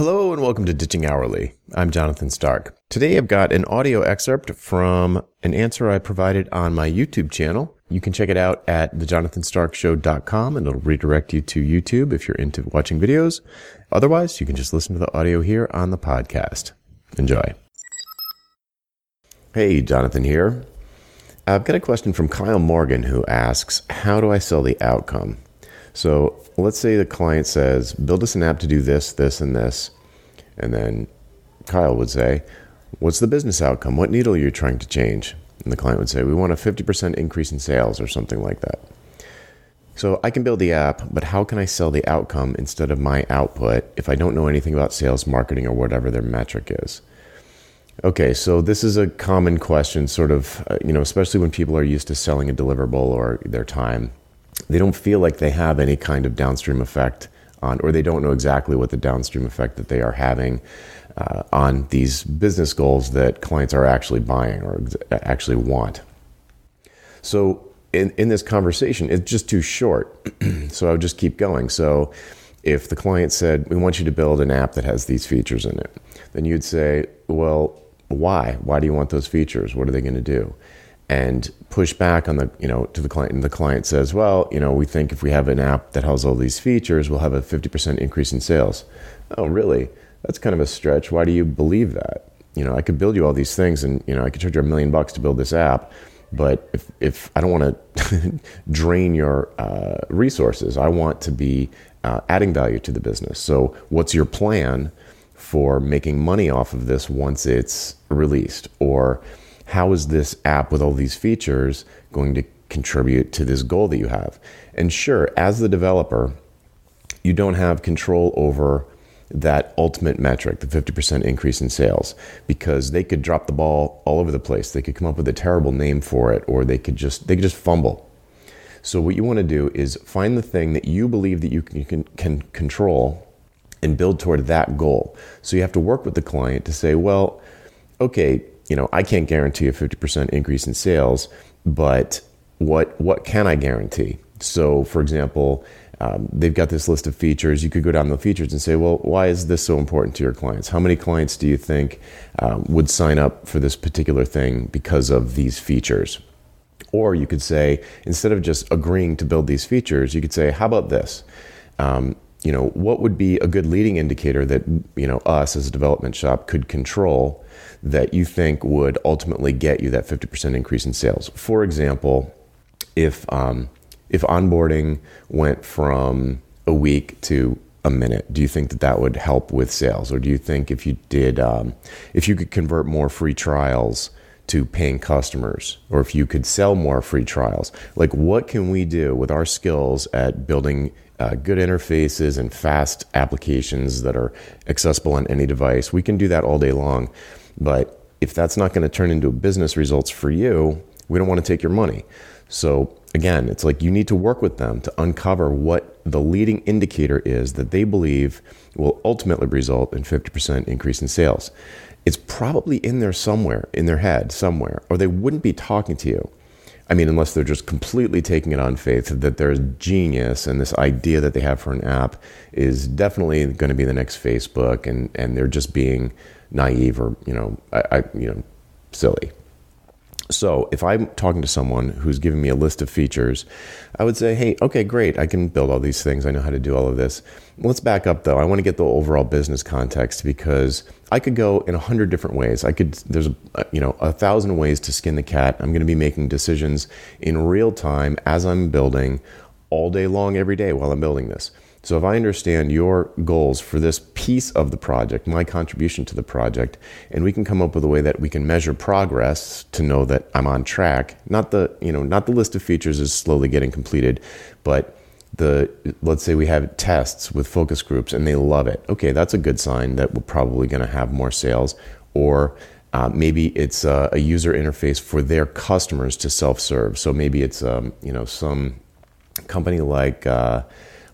Hello and welcome to Ditching Hourly. I'm Jonathan Stark. Today I've got an audio excerpt from an answer I provided on my YouTube channel. You can check it out at thejonathanstarkshow.com and it'll redirect you to YouTube if you're into watching videos. Otherwise, you can just listen to the audio here on the podcast. Enjoy. Hey, Jonathan here. I've got a question from Kyle Morgan who asks, How do I sell the outcome? So let's say the client says, build us an app to do this, this, and this. And then Kyle would say, what's the business outcome? What needle are you trying to change? And the client would say, we want a 50% increase in sales or something like that. So I can build the app, but how can I sell the outcome instead of my output if I don't know anything about sales, marketing, or whatever their metric is? Okay, so this is a common question, sort of, uh, you know, especially when people are used to selling a deliverable or their time they don't feel like they have any kind of downstream effect on, or they don't know exactly what the downstream effect that they are having uh, on these business goals that clients are actually buying or actually want. So, in, in this conversation, it's just too short. so, I would just keep going. So, if the client said, We want you to build an app that has these features in it, then you'd say, Well, why? Why do you want those features? What are they going to do? And push back on the you know to the client and the client says well you know we think if we have an app that has all these features we'll have a 50% increase in sales. Oh really? That's kind of a stretch. Why do you believe that? You know i could build you all these things and you know i could charge you a million bucks to build this app but if, if i don't want to drain your uh, resources i want to be uh, adding value to the business. So what's your plan for making money off of this once it's released? Or how is this app with all these features going to contribute to this goal that you have? And sure, as the developer, you don't have control over that ultimate metric, the 50% increase in sales, because they could drop the ball all over the place. They could come up with a terrible name for it, or they could just they could just fumble. So what you want to do is find the thing that you believe that you can, can, can control and build toward that goal. So you have to work with the client to say, well, okay, you know, I can't guarantee a 50% increase in sales, but what what can I guarantee? So, for example, um, they've got this list of features. You could go down the features and say, well, why is this so important to your clients? How many clients do you think um, would sign up for this particular thing because of these features? Or you could say, instead of just agreeing to build these features, you could say, how about this? Um, you know, what would be a good leading indicator that, you know, us as a development shop could control that you think would ultimately get you that 50% increase in sales? For example, if, um, if onboarding went from a week to a minute, do you think that that would help with sales? Or do you think if you did, um, if you could convert more free trials to paying customers, or if you could sell more free trials, like what can we do with our skills at building uh, good interfaces and fast applications that are accessible on any device. We can do that all day long. But if that's not going to turn into business results for you, we don't want to take your money. So again, it's like you need to work with them to uncover what the leading indicator is that they believe will ultimately result in 50% increase in sales. It's probably in there somewhere, in their head somewhere, or they wouldn't be talking to you. I mean, unless they're just completely taking it on faith that there's genius and this idea that they have for an app is definitely going to be the next Facebook, and and they're just being naive or you know, I, I you know, silly. So if I'm talking to someone who's giving me a list of features, I would say, hey, okay, great. I can build all these things. I know how to do all of this. Let's back up though. I want to get the overall business context because I could go in a hundred different ways. I could, there's, a, you know, a thousand ways to skin the cat. I'm going to be making decisions in real time as I'm building all day long, every day while I'm building this. So if I understand your goals for this piece of the project, my contribution to the project, and we can come up with a way that we can measure progress to know that I'm on track, not the, you know, not the list of features is slowly getting completed, but the let's say we have tests with focus groups and they love it. Okay, that's a good sign that we're probably going to have more sales or uh, maybe it's a, a, user interface for their customers to self-serve. So maybe it's um, you know some company like uh,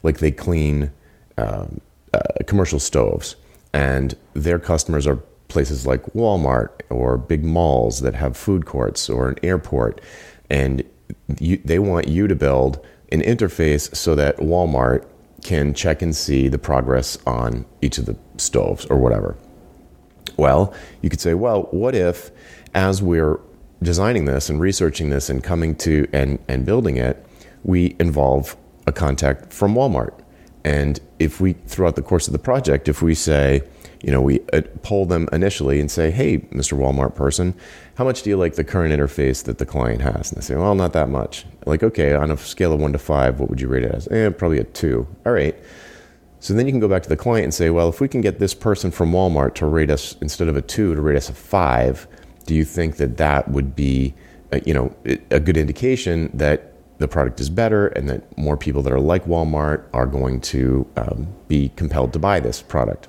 like they clean um, uh, commercial stoves, and their customers are places like Walmart or big malls that have food courts or an airport, and you, they want you to build an interface so that Walmart can check and see the progress on each of the stoves or whatever. Well, you could say, well, what if as we're designing this and researching this and coming to and, and building it, we involve a contact from Walmart. And if we, throughout the course of the project, if we say, you know, we uh, poll them initially and say, hey, Mr. Walmart person, how much do you like the current interface that the client has? And they say, well, not that much. Like, okay, on a scale of one to five, what would you rate it as? Eh, probably a two. All right. So then you can go back to the client and say, well, if we can get this person from Walmart to rate us instead of a two to rate us a five, do you think that that would be, a, uh, you know, a good indication that the product is better and that more people that are like Walmart are going to um, be compelled to buy this product?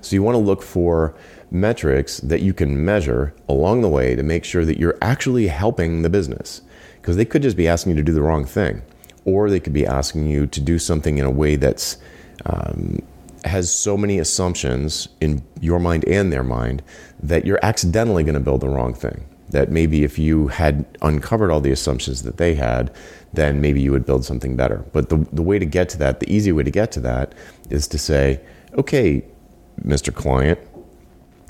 So you want to look for metrics that you can measure along the way to make sure that you're actually helping the business. Because they could just be asking you to do the wrong thing, or they could be asking you to do something in a way that's um, has so many assumptions in your mind and their mind that you're accidentally going to build the wrong thing. That maybe if you had uncovered all the assumptions that they had, then maybe you would build something better. But the, the way to get to that, the easy way to get to that, is to say, okay, Mr. Client,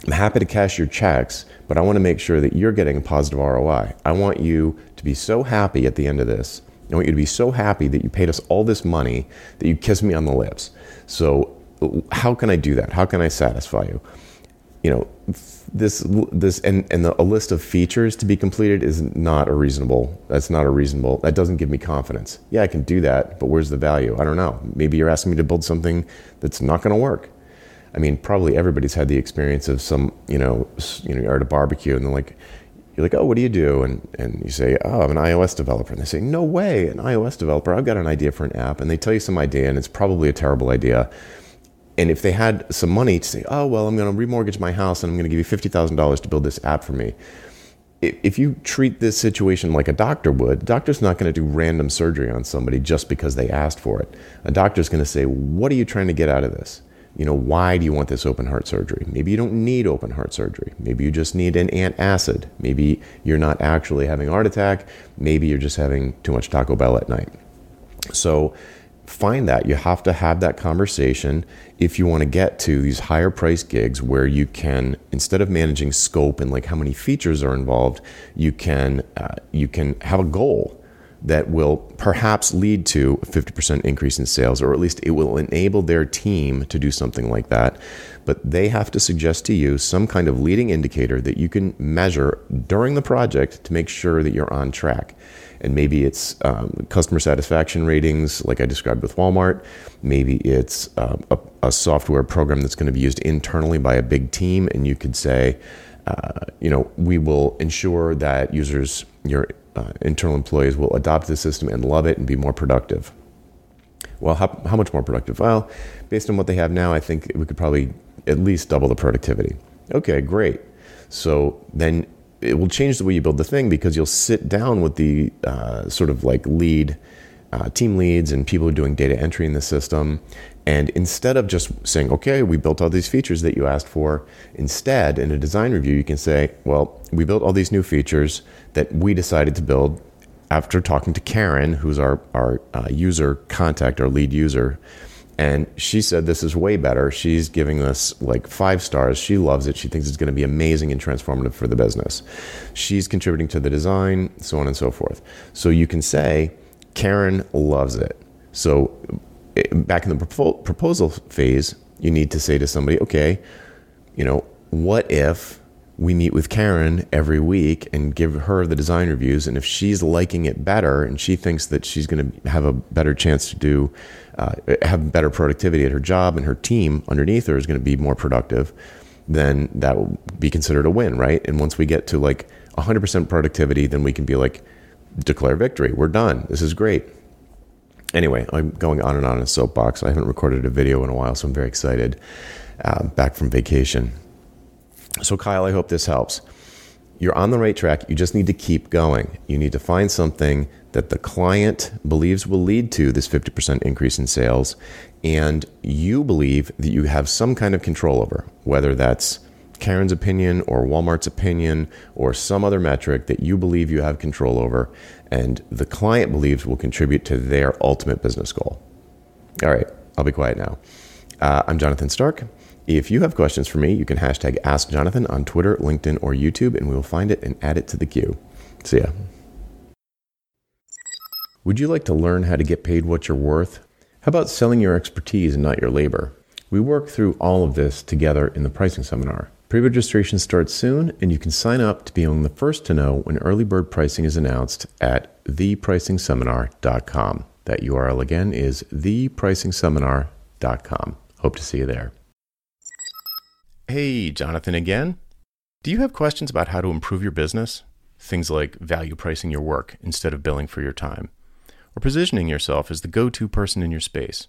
I'm happy to cash your checks, but I want to make sure that you're getting a positive ROI. I want you to be so happy at the end of this. I want you to be so happy that you paid us all this money that you kiss me on the lips. So, how can I do that? How can I satisfy you? You know, this this and and the, a list of features to be completed is not a reasonable. That's not a reasonable. That doesn't give me confidence. Yeah, I can do that, but where's the value? I don't know. Maybe you're asking me to build something that's not going to work. I mean, probably everybody's had the experience of some, you know, you know, you're at a barbecue and they're like, you're like, oh, what do you do? And and you say, oh, I'm an iOS developer. And they say, no way, an iOS developer. I've got an idea for an app. And they tell you some idea, and it's probably a terrible idea. And if they had some money to say, oh, well, I'm going to remortgage my house and I'm going to give you fifty thousand dollars to build this app for me. If you treat this situation like a doctor would, the doctor's not going to do random surgery on somebody just because they asked for it. A doctor's going to say, what are you trying to get out of this? you know, why do you want this open heart surgery? Maybe you don't need open heart surgery. Maybe you just need an antacid. Maybe you're not actually having a heart attack. Maybe you're just having too much Taco Bell at night. So find that. You have to have that conversation if you want to get to these higher price gigs where you can, instead of managing scope and like how many features are involved, you can uh, you can have a goal that will perhaps lead to a 50% increase in sales, or at least it will enable their team to do something like that. But they have to suggest to you some kind of leading indicator that you can measure during the project to make sure that you're on track. And maybe it's um, customer satisfaction ratings, like I described with Walmart. Maybe it's uh, a, a, software program that's going to be used internally by a big team, and you could say, uh, you know, we will ensure that users, your uh, internal employees will adopt the system and love it and be more productive. Well, how, how much more productive? Well, based on what they have now, I think we could probably at least double the productivity. Okay, great. So then it will change the way you build the thing because you'll sit down with the uh, sort of like lead uh, team leads and people are doing data entry in the system. And instead of just saying, okay, we built all these features that you asked for, instead, in a design review, you can say, well, we built all these new features that we decided to build after talking to Karen, who's our, our uh, user contact, our lead user. And she said, This is way better. She's giving us like five stars. She loves it. She thinks it's going to be amazing and transformative for the business. She's contributing to the design, so on and so forth. So you can say, Karen loves it. So back in the proposal phase, you need to say to somebody, okay, you know, what if we meet with Karen every week and give her the design reviews. And if she's liking it better and she thinks that she's going to have a better chance to do, uh, have better productivity at her job and her team underneath her is going to be more productive, then that will be considered a win, right? And once we get to like 100% productivity, then we can be like, declare victory. We're done. This is great. Anyway, I'm going on and on in a soapbox. I haven't recorded a video in a while, so I'm very excited. Uh, back from vacation. So, Kyle, I hope this helps. You're on the right track. You just need to keep going. You need to find something that the client believes will lead to this 50% increase in sales, and you believe that you have some kind of control over, whether that's Karen's opinion or Walmart's opinion or some other metric that you believe you have control over and the client believes will contribute to their ultimate business goal. All right, I'll be quiet now. Uh, I'm Jonathan Stark. If you have questions for me, you can hashtag AskJonathan on Twitter, LinkedIn, or YouTube, and we will find it and add it to the queue. See ya. Would you like to learn how to get paid what you're worth? How about selling your expertise and not your labor? We work through all of this together in the pricing seminar. Pre registration starts soon, and you can sign up to be among the first to know when early bird pricing is announced at thepricingseminar.com. That URL again is thepricingseminar.com. Hope to see you there. Hey, Jonathan again. Do you have questions about how to improve your business? Things like value pricing your work instead of billing for your time, or positioning yourself as the go to person in your space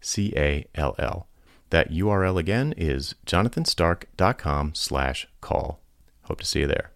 C A L L. That URL again is jonathanstark.com slash call. Hope to see you there.